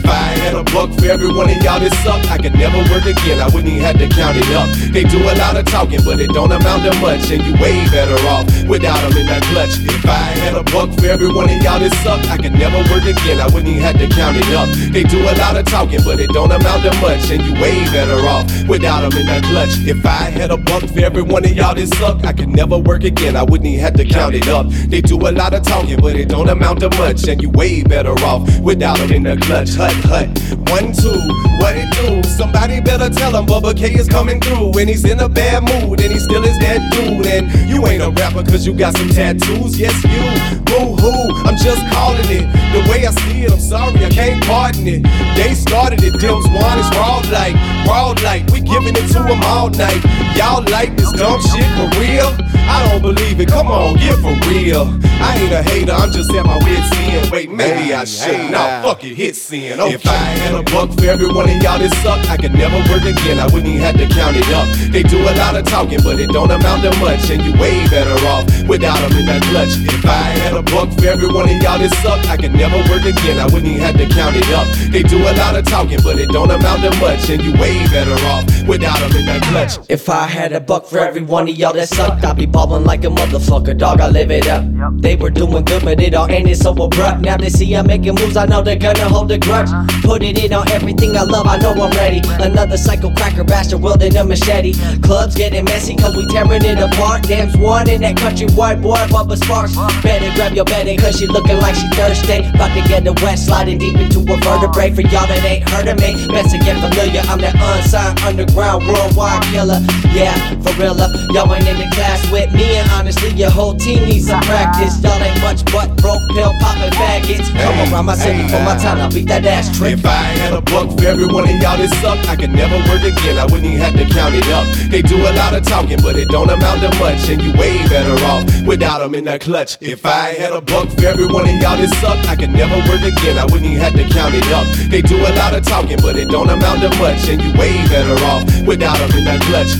had a buck for every one of y'all that suck, I could never work again. I wouldn't even have to count it up. They do a lot of talking, but it don't amount to much, and you way better off without them in that clutch. If I had a buck for every one of y'all that suck, I could never work again. I wouldn't even have to count it up. They do a lot of talking, but it don't amount to much, and you way better off without them in that clutch. If I had a buck for every one of y'all that suck, I could never work again. I wouldn't even have to count it up. They do a lot of talking, but it don't amount to much, and you way better off without them in the clutch. Hut, hut. One, two, what it do? Somebody better tell him Bubba K is coming through, and he's in a bad mood, and he still is that dude. And you ain't a rapper cause you got some tattoos, yes, you. Boo hoo, I'm just calling it. The way I see it, I'm sorry, I can't pardon it. They started it, Demzwon is raw like, raw like, we giving it to them all night. Y'all like this dumb shit for real? I don't believe it, come on, get for real. I ain't a hater, I'm just at my wit's end. Wait, maybe I should. Nah, fuck it, hit sin. Okay. Oh, if I had a buck for every one of y'all that suck, I could never work again. I wouldn't even have to count it up. They do a lot of talking, but it don't amount to much, and you way better off without them in that clutch. If I had a buck for every one of y'all that suck, I could never work again. I wouldn't even have to count it up. They do a lot of talking, but it don't amount to much, and you way better off without them in that clutch. If I had a buck for every one of y'all that sucked, I'd be ballin' like a motherfucker, dog. I live it up. They were doing good, but it all ended so abrupt. Now they see I'm making moves, I know they're gonna hold a grudge. Put it in on everything I love, I know I'm ready. Another psycho cracker bastard wielding a machete. Clubs getting messy, cause we tearing it apart. Demzwon in that country white boy, Bubba Sparxxx. Better grab your bedding, cause she looking like she thirsty. About to get the wet, sliding deep into a vertebrae. For y'all that ain't heard of me, best to get familiar. I'm that unsigned underground worldwide killer. Yeah, for real, y'all ain't in the class with your whole team needs some practice. Y'all ain't much but broke pill popping faggots. Come around my city for my time, I'll beat that ass trick. If I had a buck for every one of y'all that suck, I could never work again. I wouldn't even have to count it up. They do a lot of talking, but it don't amount to much, and you way better off without them in that clutch. If I had a buck for every one of y'all that suck, I could never work again. I wouldn't even have to count it up. They do a lot of talking, but it don't amount to much, and you way better off without them in that clutch.